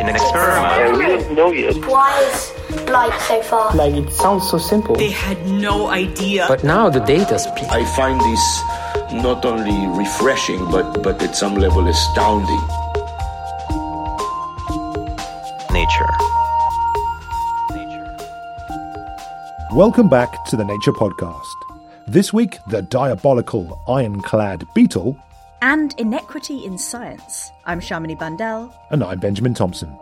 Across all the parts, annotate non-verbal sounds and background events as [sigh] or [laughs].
In an experiment. Yeah, we don't know yet. Why is light so far? Like it sounds so simple. They had no idea. But now the data speaks. I find this not only refreshing, but, but at some level astounding. Nature. Welcome back to the Nature Podcast. This week, the diabolical ironclad beetle, and Inequity in Science. I'm Shamini Bundell. and I'm Benjamin Thompson.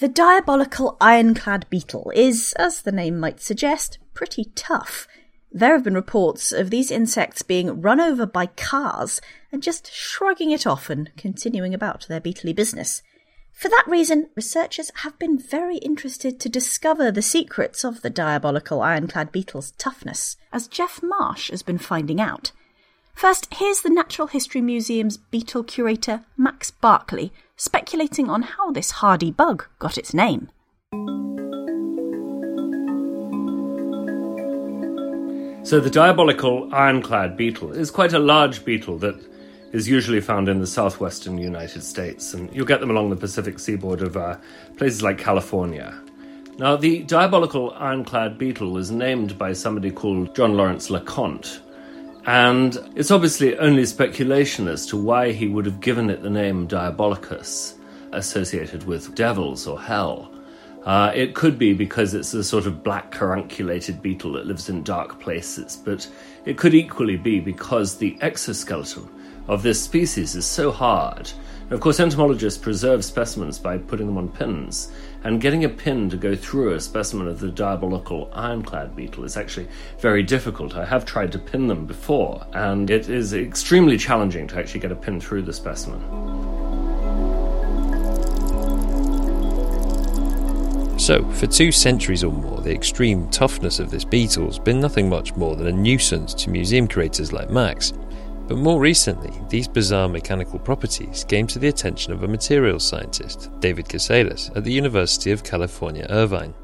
The diabolical ironclad beetle is, as the name might suggest, pretty tough. There have been reports of these insects being run over by cars and just shrugging it off and continuing about their beetly business. For that reason, researchers have been very interested to discover the secrets of the diabolical ironclad beetle's toughness, as Geoff Marsh has been finding out. First, here's the Natural History Museum's beetle curator, Max Barclay, speculating on how this hardy bug got its name. So, the diabolical ironclad beetle is quite a large beetle that is usually found in the southwestern United States, and you'll get them along the Pacific seaboard of uh, places like California. Now, the diabolical ironclad beetle was named by somebody called John Lawrence LeConte, and it's obviously only speculation as to why he would have given it the name Diabolicus, associated with devils or hell. Uh, it could be because it's a sort of black carunculated beetle that lives in dark places, but it could equally be because the exoskeleton of this species is so hard. Of course, entomologists preserve specimens by putting them on pins, and getting a pin to go through a specimen of the diabolical ironclad beetle is actually very difficult. I have tried to pin them before, and it is extremely challenging to actually get a pin through the specimen. So, for two centuries or more, the extreme toughness of this beetle has been nothing much more than a nuisance to museum curators like Max. But more recently, these bizarre mechanical properties came to the attention of a materials scientist, David Kisailus, at the University of California, Irvine.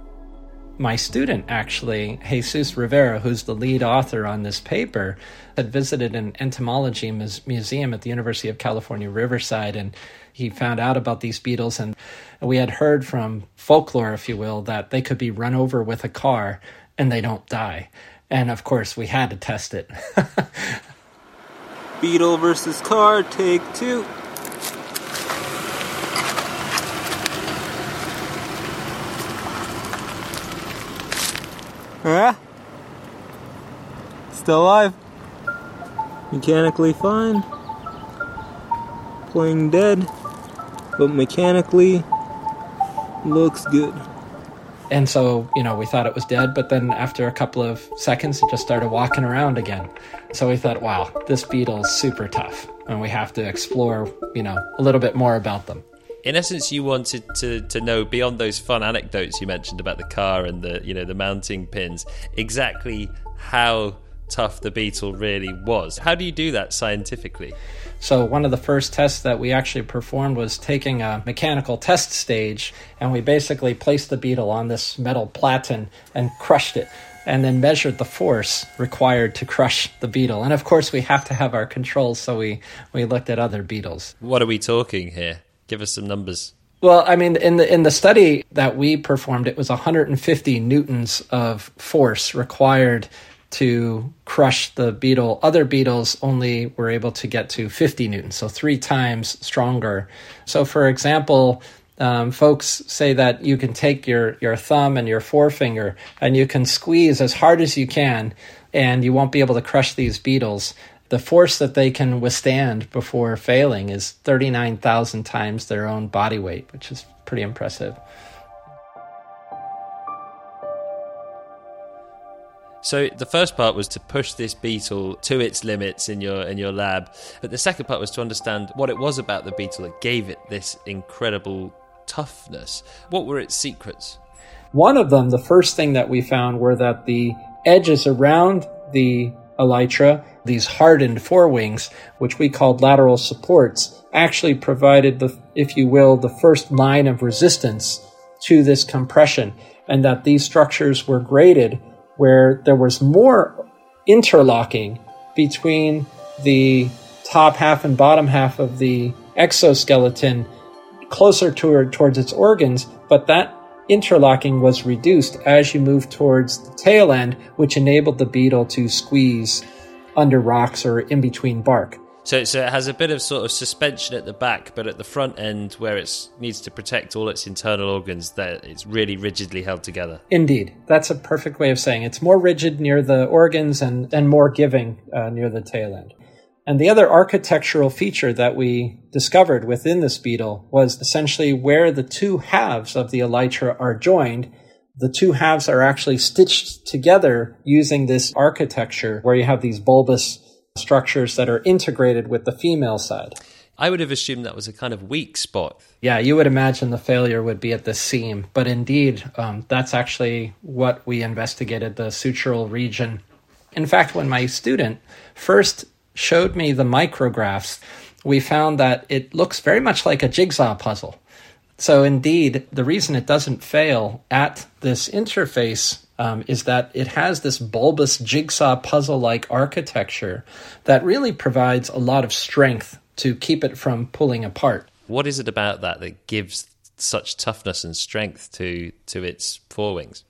My student, actually, Jesus Rivera, who's the lead author on this paper, had visited an entomology mus- museum at the University of California, Riverside, and he found out about these beetles. And we had heard from folklore, if you will, that they could be run over with a car and they don't die. And of course, we had to test it. [laughs] Beetle versus car, take two. Huh? Still alive. Mechanically fine. Playing dead. But mechanically looks good. And so, you know, we thought it was dead, but then after a couple of seconds, it just started walking around again. So we thought, wow, this beetle's super tough, and we have to explore, you know, a little bit more about them. In essence, you wanted to, to know beyond those fun anecdotes you mentioned about the car and the you know the mounting pins, exactly how tough the beetle really was. How do you do that scientifically? So, one of the first tests that we actually performed was taking a mechanical test stage, and we basically placed the beetle on this metal platen and crushed it, and then measured the force required to crush the beetle. And of course, we have to have our controls, so we, we looked at other beetles. What are we talking here? Give us some numbers. Well, I mean, in the in the study that we performed, it was 150 newtons of force required to crush the beetle. Other beetles only were able to get to 50 newtons, so three times stronger. So, for example, um, folks say that you can take your, your thumb and your forefinger and you can squeeze as hard as you can, and you won't be able to crush these beetles. The force that they can withstand before failing is 39,000 times their own body weight, which is pretty impressive. So the first part was to push this beetle to its limits in your in your lab, but the second part was to understand what it was about the beetle that gave it this incredible toughness. What were its secrets? One of them, the first thing that we found were that the edges around the elytra, these hardened forewings, which we called lateral supports, actually provided the, if you will, the first line of resistance to this compression, and that these structures were graded where there was more interlocking between the top half and bottom half of the exoskeleton closer toward, towards its organs, but that interlocking was reduced as you moved towards the tail end, which enabled the beetle to squeeze under rocks or in between bark. So, so it has a bit of sort of suspension at the back, but at the front end, where it needs to protect all its internal organs, that it's really rigidly held together. Indeed, that's a perfect way of saying it. it's more rigid near the organs and and more giving uh, near the tail end. And the other architectural feature that we discovered within this beetle was essentially where the two halves of the elytra are joined. The two halves are actually stitched together using this architecture where you have these bulbous structures that are integrated with the female side. I would have assumed that was a kind of weak spot. Yeah, you would imagine the failure would be at the seam, but indeed, um, that's actually what we investigated the sutural region. In fact, when my student first showed me the micrographs, we found that it looks very much like a jigsaw puzzle. So, indeed, the reason it doesn't fail at this interface um, is that it has this bulbous jigsaw puzzle like architecture that really provides a lot of strength to keep it from pulling apart. What is it about that that gives such toughness and strength to, to its forewings?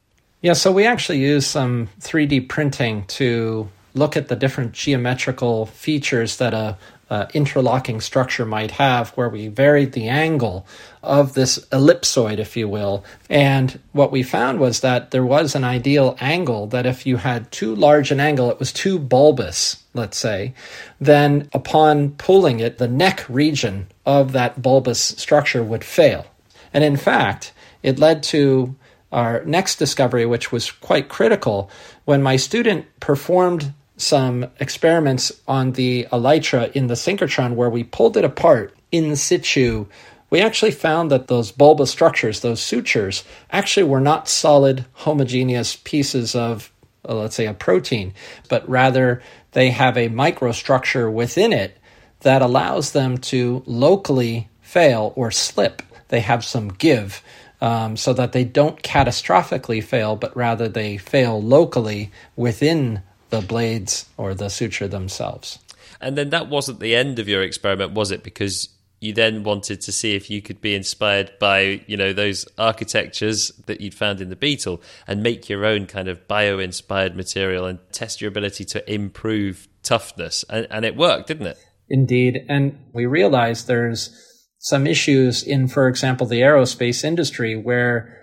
Yeah, so we actually use some 3D printing to look at the different geometrical features that a, uh, interlocking structure might have, where we varied the angle of this ellipsoid, if you will. And what we found was that there was an ideal angle that if you had too large an angle, it was too bulbous, let's say, then upon pulling it, the neck region of that bulbous structure would fail. And in fact, it led to our next discovery, which was quite critical. When my student performed some experiments on the elytra in the synchrotron where we pulled it apart in situ. We actually found that those bulbous structures, those sutures, actually were not solid, homogeneous pieces of, uh, let's say, a protein, but rather they have a microstructure within it that allows them to locally fail or slip. They have some give. Um, so that they don't catastrophically fail, but rather they fail locally within the blades or the suture themselves. And then that wasn't the end of your experiment, was it? Because you then wanted to see if you could be inspired by you know those architectures that you'd found in the beetle and make your own kind of bio-inspired material and test your ability to improve toughness and, and it worked didn't it indeed and we realized there's some issues in for example the aerospace industry where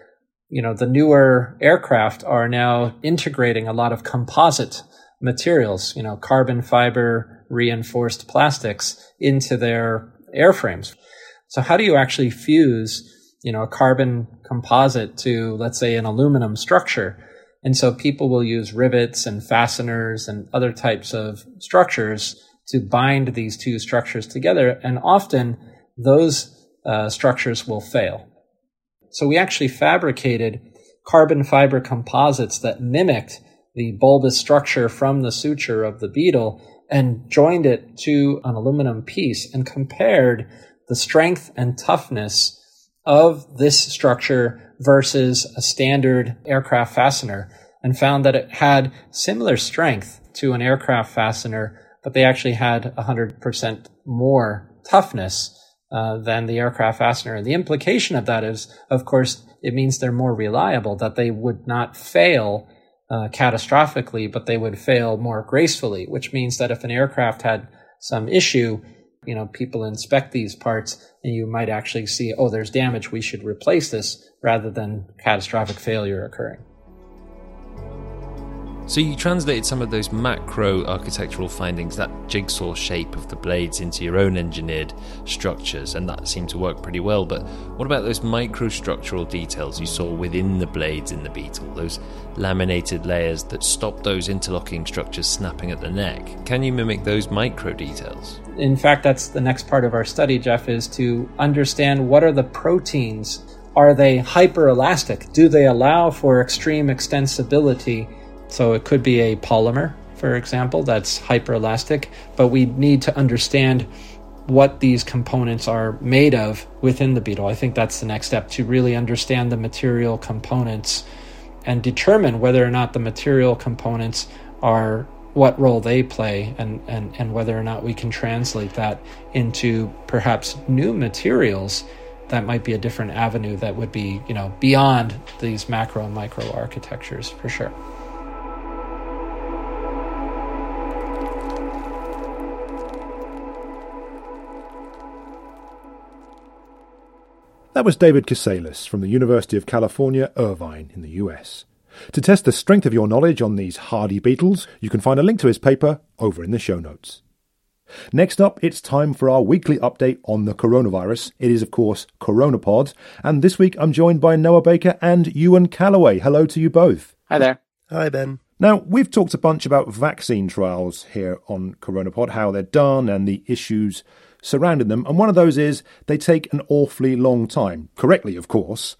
you know the newer aircraft are now integrating a lot of composite materials, you know, carbon fiber reinforced plastics into their airframes. So how do you actually fuse, you know, a carbon composite to, let's say, an aluminum structure? And so people will use rivets and fasteners and other types of structures to bind these two structures together. And often those uh, structures will fail. So we actually fabricated carbon fiber composites that mimicked the bulbous structure from the suture of the beetle and joined it to an aluminum piece and compared the strength and toughness of this structure versus a standard aircraft fastener and found that it had similar strength to an aircraft fastener, but they actually had 100% more toughness uh, than the aircraft fastener. And the implication of that is, of course, it means they're more reliable, that they would not fail uh, catastrophically, but they would fail more gracefully, which means that if an aircraft had some issue, you know, people inspect these parts and you might actually see, oh, there's damage, we should replace this rather than catastrophic failure occurring. So you translated some of those macro architectural findings, that jigsaw shape of the blades, into your own engineered structures, and that seemed to work pretty well. But what about those microstructural details you saw within the blades in the Beetle, those laminated layers that stop those interlocking structures snapping at the neck? Can you mimic those micro details? In fact, that's the next part of our study, Geoff, is to understand what are the proteins. Are they hyperelastic? Do they allow for extreme extensibility? So it could be a polymer, for example, that's hyperelastic, but we need to understand what these components are made of within the beetle. I think that's the next step to really understand the material components and determine whether or not the material components are what role they play and, and, and whether or not we can translate that into perhaps new materials that might be a different avenue that would be, you know, beyond these macro and micro architectures for sure. That was David Kisailus from the University of California, Irvine, in the US. To test the strength of your knowledge on these hardy beetles, you can find a link to his paper over in the show notes. Next up, it's time for our weekly update on the coronavirus. It is, of course, CoronaPod, and this week I'm joined by Noah Baker and Ewen Callaway. Hello to you both. Hi there. Hi, Ben. Now, we've talked a bunch about vaccine trials here on CoronaPod, how they're done and the issues surrounding them. And one of those is they take an awfully long time. Correctly, of course.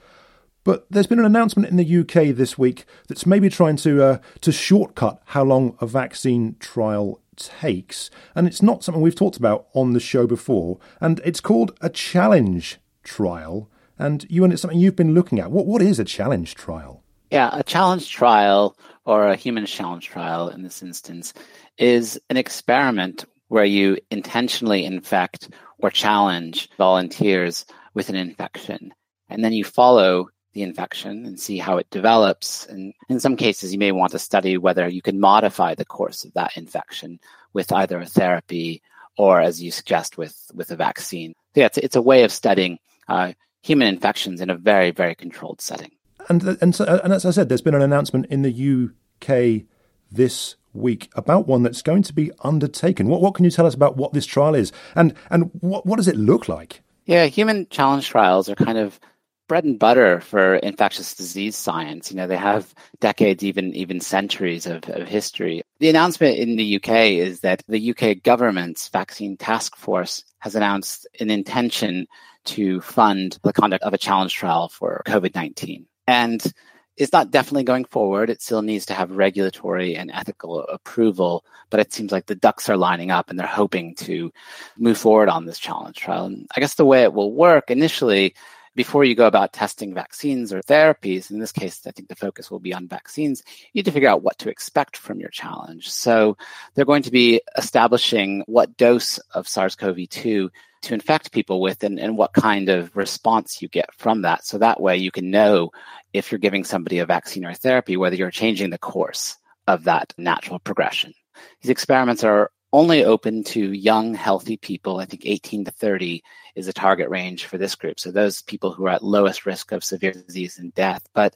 But there's been an announcement in the UK this week that's maybe trying to uh, to shortcut how long a vaccine trial takes, and it's not something we've talked about on the show before. And it's called a challenge trial. And you and it's something you've been looking at. What what is a challenge trial? Yeah, a challenge trial or a human challenge trial in this instance is an experiment where you intentionally infect or challenge volunteers with an infection. And then you follow the infection and see how it develops. And in some cases, you may want to study whether you can modify the course of that infection with either a therapy or, as you suggest, with, with a vaccine. So yeah, it's, it's a way of studying uh, human infections in a very, very controlled setting. And, and, so, and as I said, there's been an announcement in the UK this week about one that's going to be undertaken. What, what can you tell us about what this trial is and, and what, what does it look like? Yeah, human challenge trials are kind of bread and butter for infectious disease science. You know, they have decades, even even centuries of, of history. The announcement in the UK is that the UK government's vaccine task force has announced an intention to fund the conduct of a challenge trial for COVID 19. And it's not definitely going forward. It still needs to have regulatory and ethical approval, but it seems like the ducks are lining up and they're hoping to move forward on this challenge trial. And I guess the way it will work initially, before you go about testing vaccines or therapies, in this case, I think the focus will be on vaccines, you need to figure out what to expect from your challenge. So they're going to be establishing what dose of SARS CoV 2 to infect people with and, and what kind of response you get from that. So that way you can know if you're giving somebody a vaccine or a therapy, whether you're changing the course of that natural progression. These experiments are only open to young, healthy people. I think 18 to 30 is a target range for this group. So those people who are at lowest risk of severe disease and death. But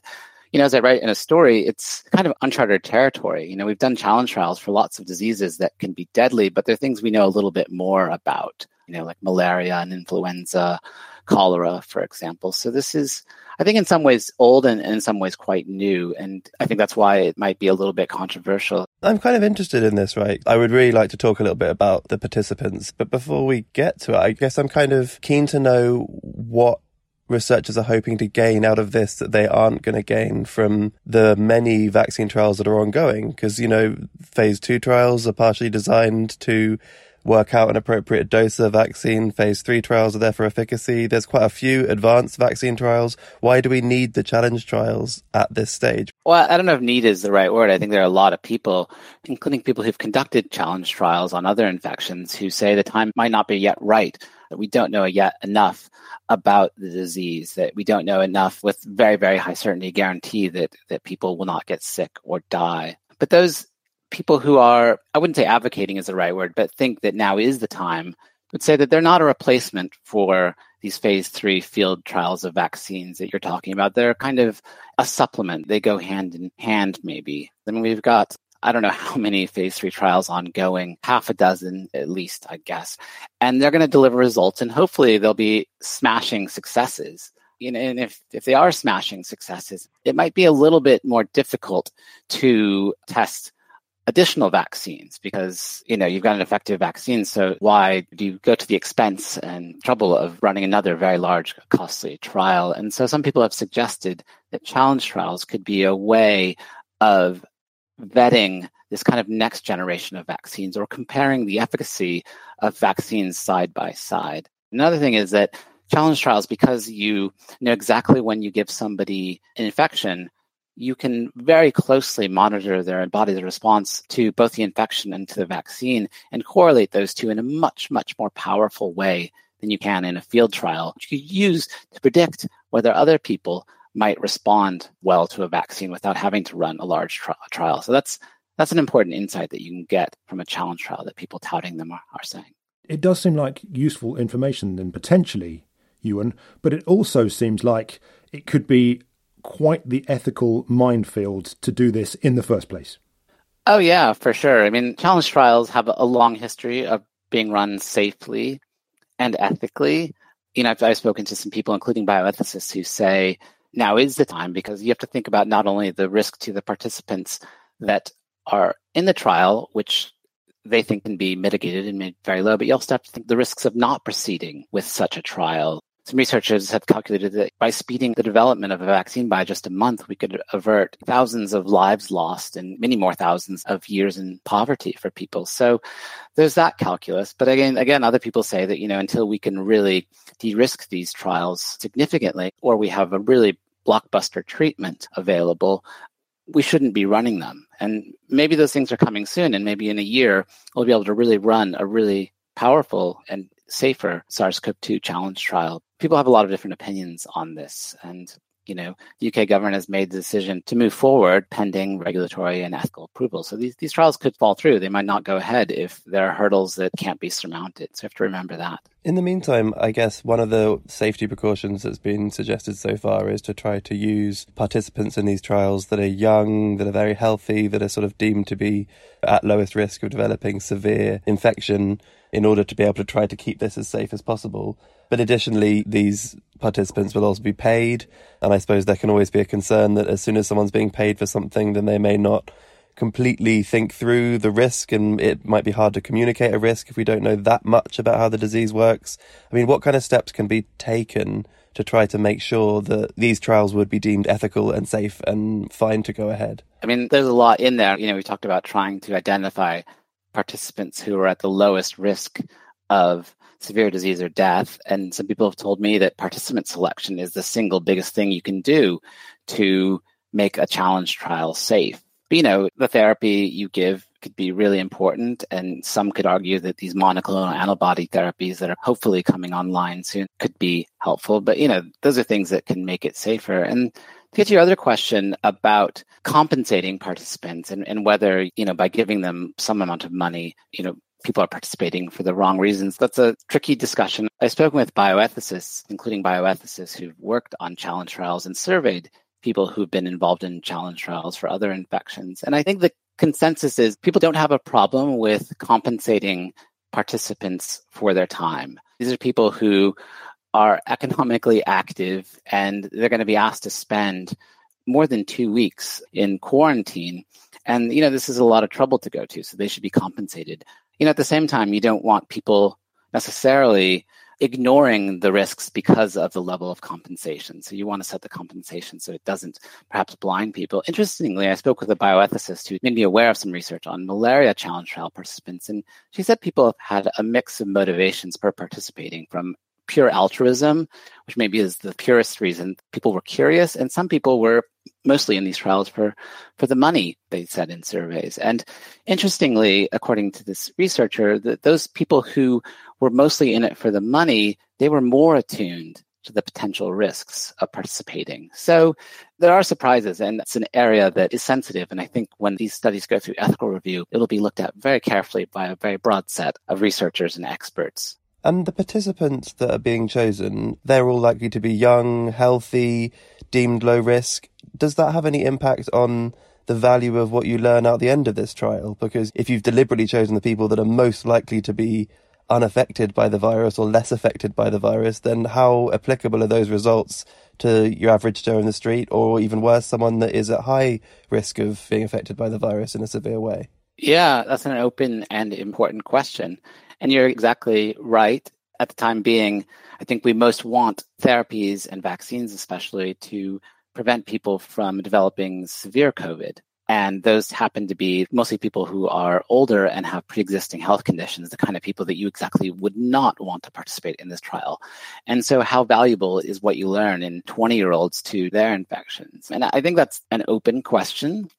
you know, as I write in a story, it's kind of uncharted territory. You know, we've done challenge trials for lots of diseases that can be deadly, but they're things we know a little bit more about, you know, like malaria and influenza, cholera, for example. So this is I think in some ways old and, and in some ways quite new. And I think that's why it might be a little bit controversial. I'm kind of interested in this, right? I would really like to talk a little bit about the participants. But before we get to it, I guess I'm kind of keen to know what researchers are hoping to gain out of this that they aren't going to gain from the many vaccine trials that are ongoing? Because, you know, phase two trials are partially designed to work out an appropriate dose of vaccine. Phase three trials are there for efficacy. There's quite a few advanced vaccine trials. Why do we need the challenge trials at this stage? Well, I don't know if need is the right word. I think there are a lot of people, including people who've conducted challenge trials on other infections, who say the time might not be yet right, that we don't know yet enough about the disease, that we don't know enough with very, very high certainty guarantee that, that people will not get sick or die. But those people who are, I wouldn't say advocating is the right word, but think that now is the time, would say that they're not a replacement for these phase three field trials of vaccines that you're talking about. They're kind of a supplement. They go hand in hand, maybe. I mean, we've got, I don't know how many phase three trials ongoing, half a dozen at least, I guess. And they're going to deliver results and hopefully they'll be smashing successes. And if, if they are smashing successes, it might be a little bit more difficult to test additional vaccines because you know you've got an effective vaccine so why do you go to the expense and trouble of running another very large costly trial? And so some people have suggested that challenge trials could be a way of vetting this kind of next generation of vaccines or comparing the efficacy of vaccines side by side. Another thing is that challenge trials because you know exactly when you give somebody an infection you can very closely monitor their body's response to both the infection and to the vaccine and correlate those two in a much, much more powerful way than you can in a field trial, which you use to predict whether other people might respond well to a vaccine without having to run a large tri- trial. So that's that's an important insight that you can get from a challenge trial that people touting them are, are saying. It does seem like useful information then potentially, Ewen, but it also seems like it could be quite the ethical minefield to do this in the first place. Oh, yeah, for sure. I mean, challenge trials have a long history of being run safely and ethically. You know, I've, I've spoken to some people, including bioethicists, who say now is the time because you have to think about not only the risk to the participants that are in the trial, which they think can be mitigated and made very low, but you also have to think the risks of not proceeding with such a trial. Some researchers have calculated that by speeding the development of a vaccine by just a month, we could avert thousands of lives lost and many more thousands of years in poverty for people. So there's that calculus. But again, again, other people say that, you know, until we can really de-risk these trials significantly, or we have a really blockbuster treatment available, we shouldn't be running them. And maybe those things are coming soon. And maybe in a year, we'll be able to really run a really powerful and safer SARS CoV 2 challenge trial. People have a lot of different opinions on this. And, you know, the UK government has made the decision to move forward pending regulatory and ethical approval. So these, these trials could fall through. They might not go ahead if there are hurdles that can't be surmounted. So you have to remember that. In the meantime, I guess one of the safety precautions that's been suggested so far is to try to use participants in these trials that are young, that are very healthy, that are sort of deemed to be at lowest risk of developing severe infection in order to be able to try to keep this as safe as possible. But additionally, these participants will also be paid. And I suppose there can always be a concern that as soon as someone's being paid for something, then they may not completely think through the risk and it might be hard to communicate a risk if we don't know that much about how the disease works. I mean, what kind of steps can be taken to try to make sure that these trials would be deemed ethical and safe and fine to go ahead? I mean, there's a lot in there. You know, we talked about trying to identify participants who are at the lowest risk of severe disease or death. And some people have told me that participant selection is the single biggest thing you can do to make a challenge trial safe. But, you know, the therapy you give could be really important. And some could argue that these monoclonal antibody therapies that are hopefully coming online soon could be helpful. But, you know, those are things that can make it safer. And to get to your other question about compensating participants and, and whether, you know, by giving them some amount of money, you know, people are participating for the wrong reasons. That's a tricky discussion. I've spoken with bioethicists, including bioethicists who've worked on challenge trials and surveyed people who've been involved in challenge trials for other infections. And I think the consensus is people don't have a problem with compensating participants for their time. These are people who are economically active and they're going to be asked to spend more than two weeks in quarantine. And, you know, this is a lot of trouble to go to, so they should be compensated. You know, at the same time, you don't want people necessarily ignoring the risks because of the level of compensation. So you want to set the compensation so it doesn't perhaps blind people. Interestingly, I spoke with a bioethicist who made me aware of some research on malaria challenge trial participants, and she said people have had a mix of motivations for participating from pure altruism, which maybe is the purest reason. People were curious, and some people were mostly in these trials for, for the money, they said in surveys. And interestingly, according to this researcher, that those people who were mostly in it for the money, they were more attuned to the potential risks of participating. So there are surprises, and it's an area that is sensitive. And I think when these studies go through ethical review, it'll be looked at very carefully by a very broad set of researchers and experts. And the participants that are being chosen, they're all likely to be young, healthy, deemed low risk. Does that have any impact on the value of what you learn at the end of this trial? Because if you've deliberately chosen the people that are most likely to be unaffected by the virus or less affected by the virus, then how applicable are those results to your average Joe in the street, or even worse, someone that is at high risk of being affected by the virus in a severe way? Yeah, that's an open and important question. And you're exactly right. At the time being, I think we most want therapies and vaccines, especially, to prevent people from developing severe COVID. And those happen to be mostly people who are older and have pre existing health conditions, the kind of people that you exactly would not want to participate in this trial. And so, how valuable is what you learn in 20 year olds to their infections? And I think that's an open question.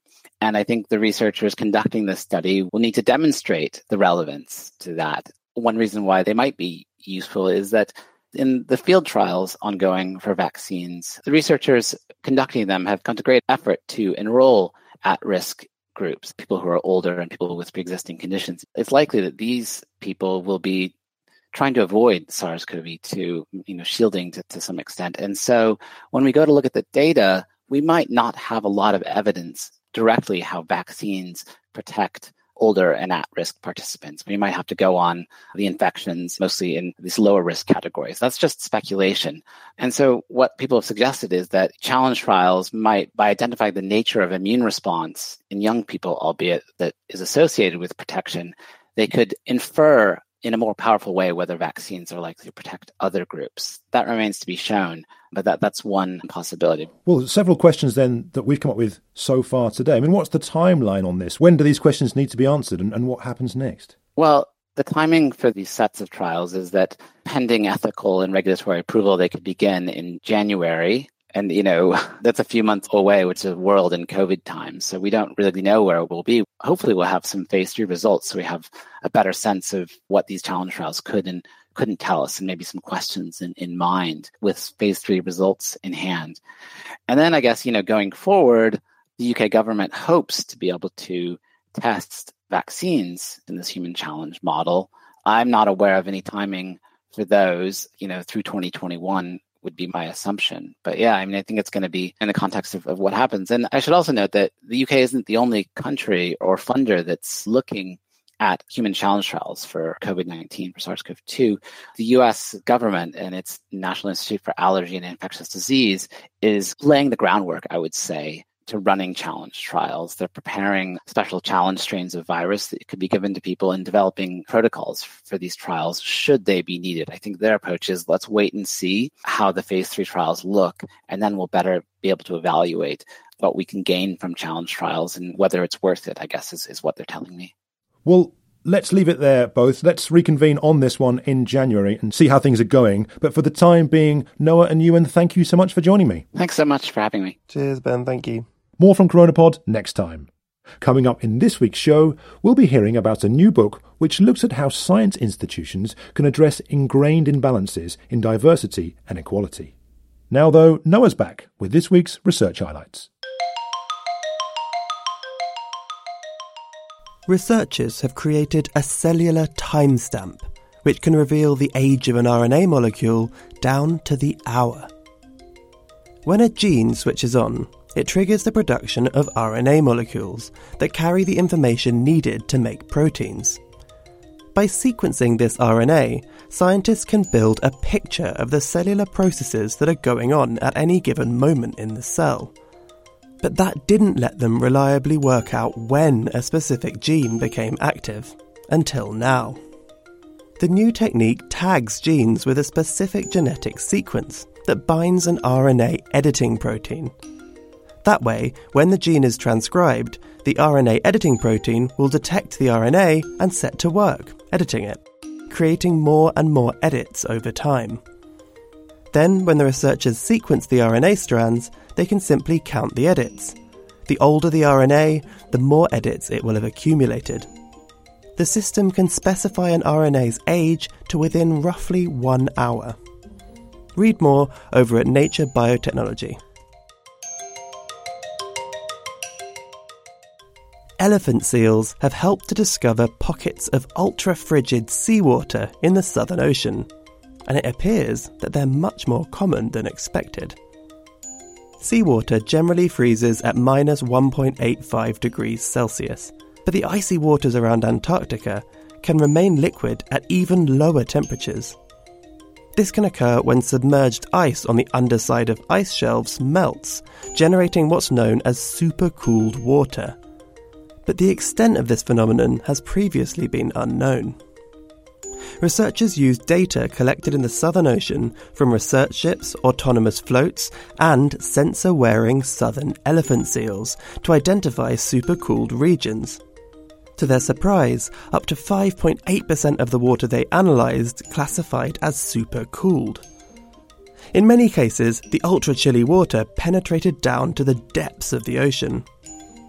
And I think the researchers conducting this study will need to demonstrate the relevance to that. One reason why they might be useful is that in the field trials ongoing for vaccines, the researchers conducting them have gone to great effort to enroll at risk groups, people who are older and people with pre existing conditions. It's likely that these people will be trying to avoid SARS-CoV-2, you know, shielding to, to some extent. And so when we go to look at the data, we might not have a lot of evidence directly how vaccines protect older and at risk participants. We might have to go on the infections, mostly in these lower risk categories. That's just speculation. And so, what people have suggested is that challenge trials might, by identifying the nature of immune response in young people, albeit that is associated with protection, they could infer in a more powerful way whether vaccines are likely to protect other groups. That remains to be shown, but that, that's one possibility. Well, several questions then that we've come up with so far today. I mean, what's the timeline on this? When do these questions need to be answered and, and what happens next? Well, the timing for these sets of trials is that pending ethical and regulatory approval, they could begin in January and, you know, [laughs] that's a few months away, which is a world in COVID times. So we don't really know where it will be. Hopefully we'll have some phase three results so we have a better sense of what these challenge trials could and couldn't tell us and maybe some questions in, in mind with phase three results in hand. And then I guess, you know, going forward, the UK government hopes to be able to test vaccines in this human challenge model. I'm not aware of any timing for those, you know, through 2021 would be my assumption. But yeah, I mean, I think it's going to be in the context of, of what happens. And I should also note that the UK isn't the only country or funder that's looking at human challenge trials for COVID 19, for SARS CoV 2, the US government and its National Institute for Allergy and Infectious Disease is laying the groundwork, I would say, to running challenge trials. They're preparing special challenge strains of virus that could be given to people and developing protocols for these trials should they be needed. I think their approach is let's wait and see how the phase three trials look, and then we'll better be able to evaluate what we can gain from challenge trials and whether it's worth it, I guess, is, is what they're telling me. Well, let's leave it there, both. Let's reconvene on this one in January and see how things are going. But for the time being, Noah and Ewen, thank you so much for joining me. Thanks so much for having me. Cheers, Ben. Thank you. More from Coronapod next time. Coming up in this week's show, we'll be hearing about a new book which looks at how science institutions can address ingrained imbalances in diversity and equality. Now, though, Noah's back with this week's research highlights. Researchers have created a cellular timestamp which can reveal the age of an RNA molecule down to the hour. When a gene switches on, it triggers the production of RNA molecules that carry the information needed to make proteins. By sequencing this RNA, scientists can build a picture of the cellular processes that are going on at any given moment in the cell. But that didn't let them reliably work out when a specific gene became active, until now. The new technique tags genes with a specific genetic sequence that binds an RNA editing protein. That way, when the gene is transcribed, the RNA editing protein will detect the RNA and set to work, editing it, creating more and more edits over time. Then, when the researchers sequence the RNA strands, they can simply count the edits. The older the RNA, the more edits it will have accumulated. The system can specify an RNA's age to within roughly one hour. Read more over at Nature Biotechnology. Elephant seals have helped to discover pockets of ultra frigid seawater in the Southern Ocean, and it appears that they're much more common than expected. Seawater generally freezes at minus 1.85 degrees Celsius, but the icy waters around Antarctica can remain liquid at even lower temperatures. This can occur when submerged ice on the underside of ice shelves melts, generating what's known as supercooled water. But the extent of this phenomenon has previously been unknown. Researchers used data collected in the Southern Ocean from research ships, autonomous floats, and sensor wearing southern elephant seals to identify supercooled regions. To their surprise, up to 5.8% of the water they analysed classified as supercooled. In many cases, the ultra chilly water penetrated down to the depths of the ocean.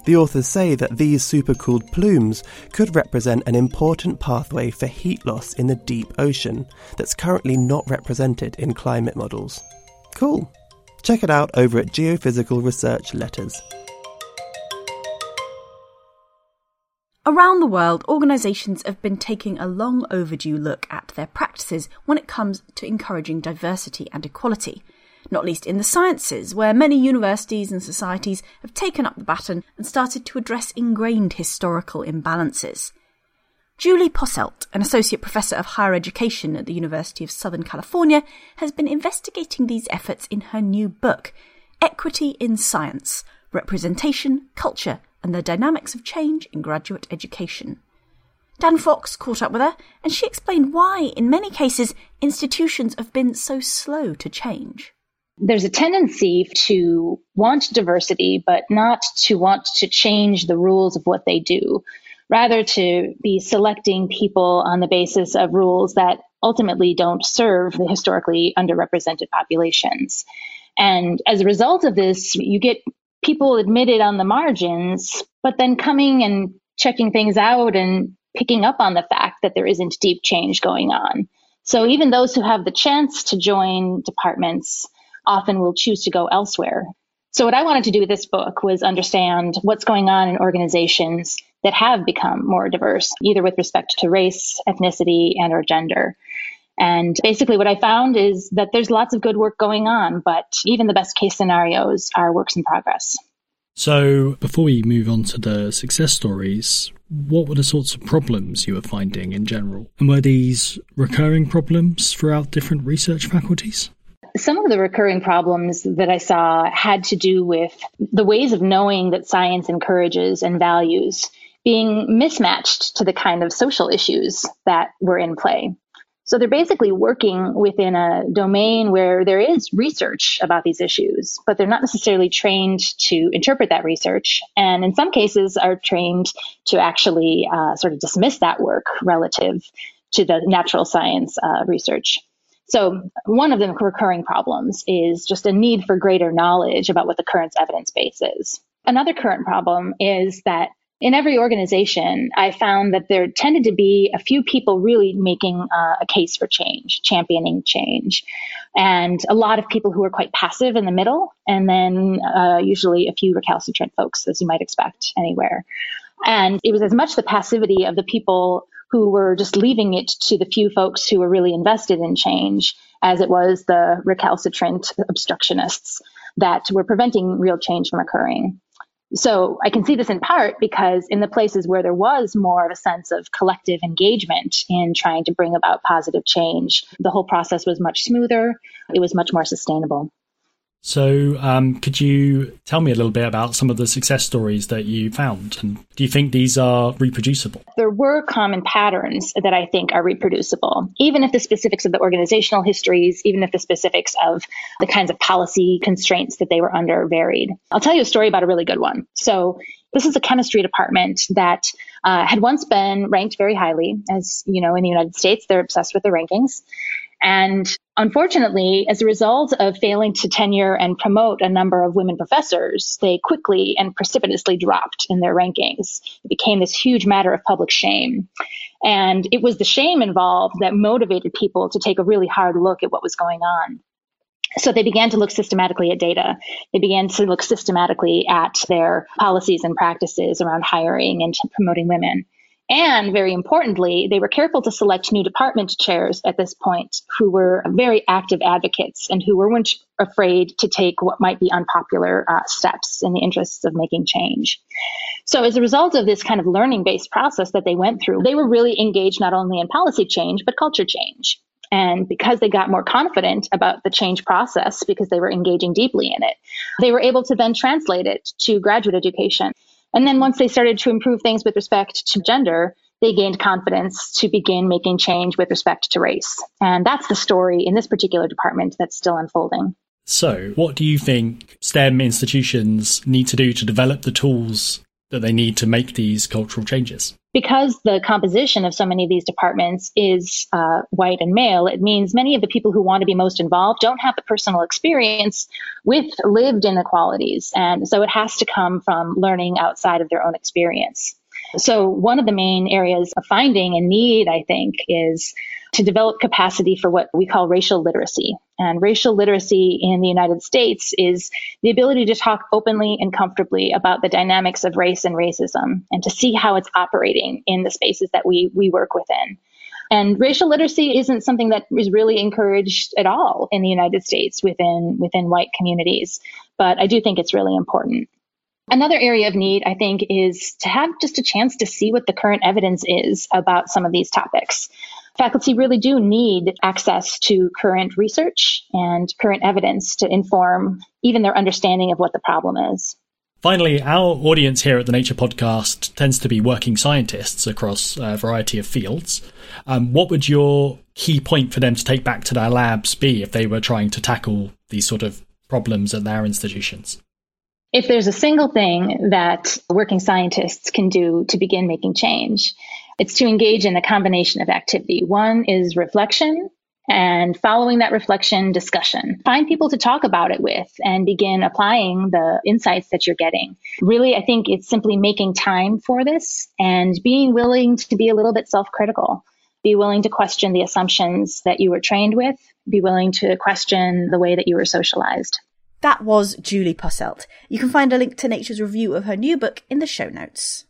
The authors say that these supercooled plumes could represent an important pathway for heat loss in the deep ocean that's currently not represented in climate models. Cool. Check it out over at Geophysical Research Letters. Around the world, organisations have been taking a long overdue look at their practices when it comes to encouraging diversity and equality, not least in the sciences, where many universities and societies have taken up the baton and started to address ingrained historical imbalances. Julie Posselt, an associate professor of higher education at the University of Southern California, has been investigating these efforts in her new book, Equity in Science Representation, Culture, and the dynamics of change in graduate education. Dan Fox caught up with her, and she explained why, in many cases, institutions have been so slow to change. There's a tendency to want diversity, but not to want to change the rules of what they do, rather, to be selecting people on the basis of rules that ultimately don't serve the historically underrepresented populations. And as a result of this, you get people admitted on the margins, but then coming and checking things out and picking up on the fact that there isn't deep change going on. So even those who have the chance to join departments often will choose to go elsewhere. So what I wanted to do with this book was understand what's going on in organizations that have become more diverse, either with respect to race, ethnicity, and or gender. And basically, what I found is that there's lots of good work going on, but even the best case scenarios are works in progress. So, before we move on to the success stories, what were the sorts of problems you were finding in general? And were these recurring problems throughout different research faculties? Some of the recurring problems that I saw had to do with the ways of knowing that science encourages and values being mismatched to the kind of social issues that were in play. So they're basically working within a domain where there is research about these issues, but they're not necessarily trained to interpret that research. And in some cases, are trained to actually uh, sort of dismiss that work relative to the natural science uh, research. So one of the recurring problems is just a need for greater knowledge about what the current evidence base is. Another current problem is that in every organization, I found that there tended to be a few people really making uh, a case for change, championing change, and a lot of people who were quite passive in the middle, and then uh, usually a few recalcitrant folks, as you might expect anywhere. And it was as much the passivity of the people who were just leaving it to the few folks who were really invested in change as it was the recalcitrant obstructionists that were preventing real change from occurring. So I can see this in part because in the places where there was more of a sense of collective engagement in trying to bring about positive change, the whole process was much smoother. It was much more sustainable. So, um, could you tell me a little bit about some of the success stories that you found? And do you think these are reproducible? There were common patterns that I think are reproducible, even if the specifics of the organizational histories, even if the specifics of the kinds of policy constraints that they were under varied. I'll tell you a story about a really good one. So, this is a chemistry department that uh, had once been ranked very highly. As you know, in the United States, they're obsessed with the rankings. And unfortunately, as a result of failing to tenure and promote a number of women professors, they quickly and precipitously dropped in their rankings. It became this huge matter of public shame. And it was the shame involved that motivated people to take a really hard look at what was going on. So they began to look systematically at data. They began to look systematically at their policies and practices around hiring and promoting women. And very importantly, they were careful to select new department chairs at this point who were very active advocates and who weren't afraid to take what might be unpopular uh, steps in the interests of making change. So, as a result of this kind of learning based process that they went through, they were really engaged not only in policy change, but culture change. And because they got more confident about the change process, because they were engaging deeply in it, they were able to then translate it to graduate education. And then once they started to improve things with respect to gender, they gained confidence to begin making change with respect to race. And that's the story in this particular department that's still unfolding. So, what do you think STEM institutions need to do to develop the tools that they need to make these cultural changes? Because the composition of so many of these departments is uh, white and male, it means many of the people who want to be most involved don't have the personal experience with lived inequalities. And so it has to come from learning outside of their own experience. So, one of the main areas of finding and need, I think, is to develop capacity for what we call racial literacy. And racial literacy in the United States is the ability to talk openly and comfortably about the dynamics of race and racism and to see how it's operating in the spaces that we, we work within. And racial literacy isn't something that is really encouraged at all in the United States within, within white communities. But I do think it's really important. Another area of need, I think, is to have just a chance to see what the current evidence is about some of these topics faculty really do need access to current research and current evidence to inform even their understanding of what the problem is. Finally, our audience here at the Nature Podcast tends to be working scientists across a variety of fields. Um, what would your key point for them to take back to their labs be if they were trying to tackle these sort of problems at their institutions? If there's a single thing that working scientists can do to begin making change, it's to engage in a combination of activity. One is reflection, and following that reflection, discussion. Find people to talk about it with and begin applying the insights that you're getting. Really, I think it's simply making time for this and being willing to be a little bit self critical. Be willing to question the assumptions that you were trained with. Be willing to question the way that you were socialized. That was Julie Posselt. You can find a link to Nature's review of her new book in the show notes.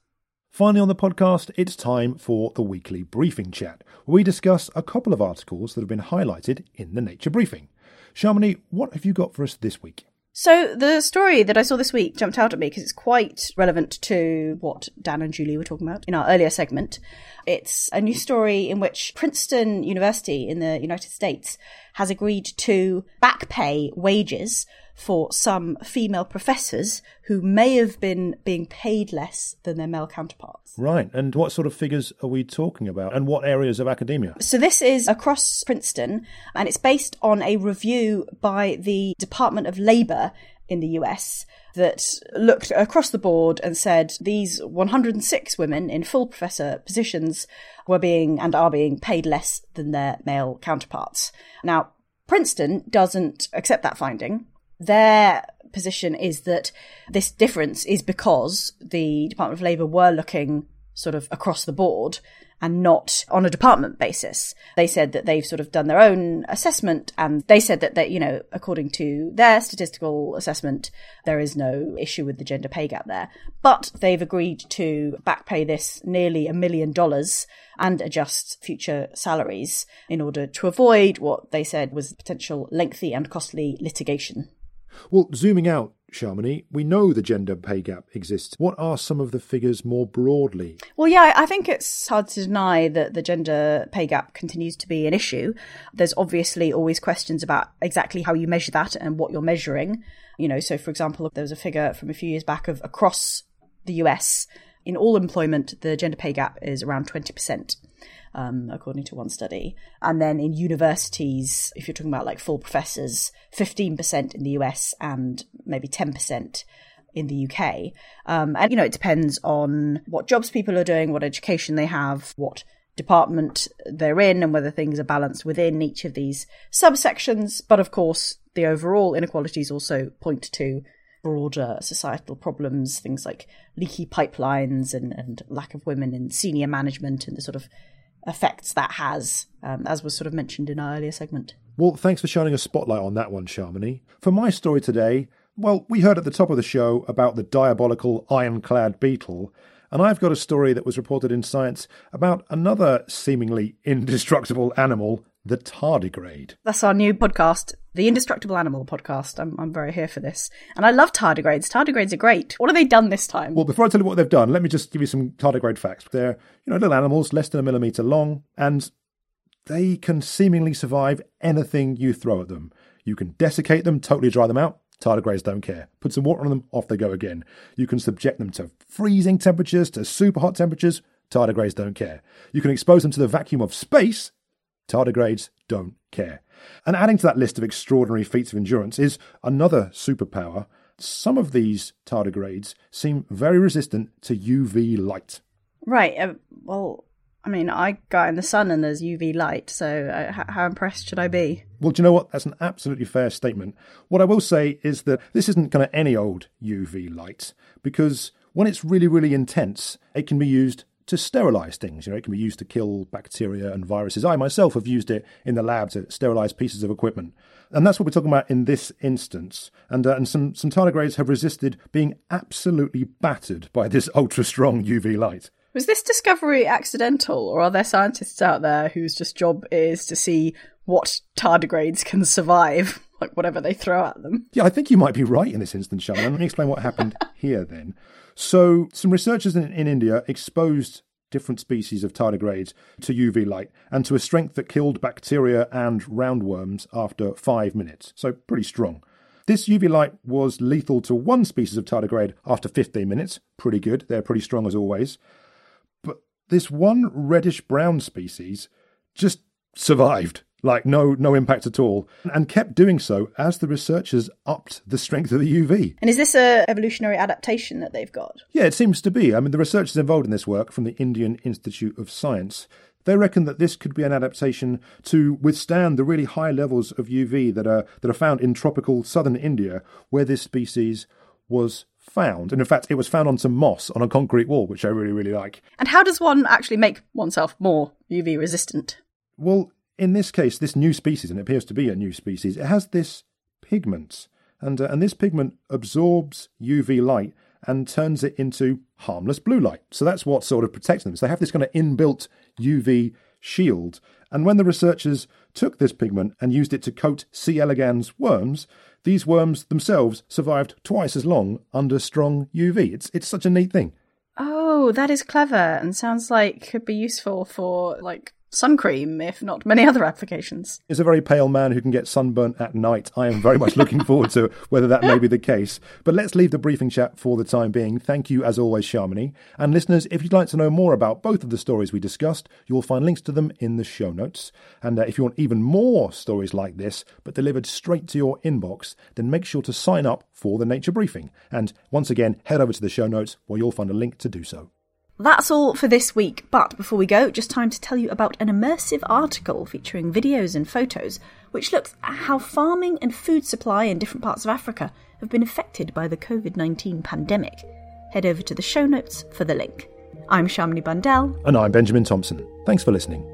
Finally, on the podcast, it's time for the weekly briefing chat, where we discuss a couple of articles that have been highlighted in the Nature Briefing. Shamini, what have you got for us this week? So, the story that I saw this week jumped out at me because it's quite relevant to what Dan and Julie were talking about in our earlier segment. It's a new story in which Princeton University in the United States has agreed to back pay wages for some female professors who may have been being paid less than their male counterparts. Right. And what sort of figures are we talking about? And what areas of academia? So, this is across Princeton, and it's based on a review by the Department of Labor in the US that looked across the board and said these 106 women in full professor positions were being and are being paid less than their male counterparts. Now, Princeton doesn't accept that finding. Their position is that this difference is because the Department of Labour were looking sort of across the board and not on a department basis. They said that they've sort of done their own assessment and they said that they, you know, according to their statistical assessment, there is no issue with the gender pay gap there. But they've agreed to back pay this nearly a million dollars and adjust future salaries in order to avoid what they said was potential lengthy and costly litigation. Well, zooming out, Shamini, we know the gender pay gap exists. What are some of the figures more broadly? Well, yeah, I think it's hard to deny that the gender pay gap continues to be an issue. There's obviously always questions about exactly how you measure that and what you're measuring. You know, so for example, there was a figure from a few years back of across the US, in all employment, the gender pay gap is around 20%. Um, according to one study. And then in universities, if you're talking about like full professors, 15% in the US and maybe 10% in the UK. Um, and, you know, it depends on what jobs people are doing, what education they have, what department they're in, and whether things are balanced within each of these subsections. But of course, the overall inequalities also point to broader societal problems, things like leaky pipelines and, and lack of women in senior management and the sort of effects that has, um, as was sort of mentioned in our earlier segment. Well, thanks for shining a spotlight on that one, Shamini. For my story today, well, we heard at the top of the show about the diabolical ironclad beetle, and I've got a story that was reported in Science about another seemingly indestructible animal, the tardigrade. That's our new podcast, the Indestructible Animal podcast. I'm, I'm very here for this. And I love tardigrades. Tardigrades are great. What have they done this time? Well, before I tell you what they've done, let me just give you some tardigrade facts. They're, you know, little animals, less than a millimetre long, and they can seemingly survive anything you throw at them. You can desiccate them, totally dry them out. Tardigrades don't care. Put some water on them, off they go again. You can subject them to freezing temperatures, to super hot temperatures. Tardigrades don't care. You can expose them to the vacuum of space. Tardigrades don't care. And adding to that list of extraordinary feats of endurance is another superpower. Some of these tardigrades seem very resistant to UV light. Right. Uh, well, I mean, I go out in the sun and there's UV light, so uh, how impressed should I be? Well, do you know what? That's an absolutely fair statement. What I will say is that this isn't kind of any old UV light, because when it's really, really intense, it can be used to sterilize things. You know, it can be used to kill bacteria and viruses. I myself have used it in the lab to sterilize pieces of equipment. And that's what we're talking about in this instance. And, uh, and some, some tardigrades have resisted being absolutely battered by this ultra strong UV light. Was this discovery accidental, or are there scientists out there whose just job is to see what tardigrades can survive, like whatever they throw at them? Yeah, I think you might be right in this instance, Shamini. Let me explain what happened [laughs] here then. So, some researchers in, in India exposed different species of tardigrades to UV light and to a strength that killed bacteria and roundworms after five minutes. So, pretty strong. This UV light was lethal to one species of tardigrade after 15 minutes. Pretty good. They're pretty strong as always. But this one reddish brown species just survived like no no impact at all and kept doing so as the researchers upped the strength of the uv and is this a evolutionary adaptation that they've got yeah it seems to be i mean the researchers involved in this work from the indian institute of science they reckon that this could be an adaptation to withstand the really high levels of uv that are that are found in tropical southern india where this species was found. And in fact, it was found on some moss on a concrete wall, which I really, really like. And how does one actually make oneself more UV resistant? Well, in this case, this new species, and it appears to be a new species, it has this pigment. And, uh, and this pigment absorbs UV light and turns it into harmless blue light. So that's what sort of protects them. So they have this kind of inbuilt UV shield. And when the researchers took this pigment and used it to coat C. elegans worms, these worms themselves survived twice as long under strong UV. It's it's such a neat thing. Oh, that is clever and sounds like could be useful for like sun cream, if not many other applications. Is a very pale man who can get sunburnt at night. I am very much looking forward to whether that may be the case. But let's leave the briefing chat for the time being. Thank you, as always, Shamini. And listeners, if you'd like to know more about both of the stories we discussed, you'll find links to them in the show notes. And uh, if you want even more stories like this, but delivered straight to your inbox, then make sure to sign up for the Nature Briefing. And once again, head over to the show notes where you'll find a link to do so. That's all for this week, but before we go, just time to tell you about an immersive article featuring videos and photos which looks at how farming and food supply in different parts of Africa have been affected by the COVID 19 pandemic. Head over to the show notes for the link. I'm Shamini Bundell. And I'm Benjamin Thompson. Thanks for listening.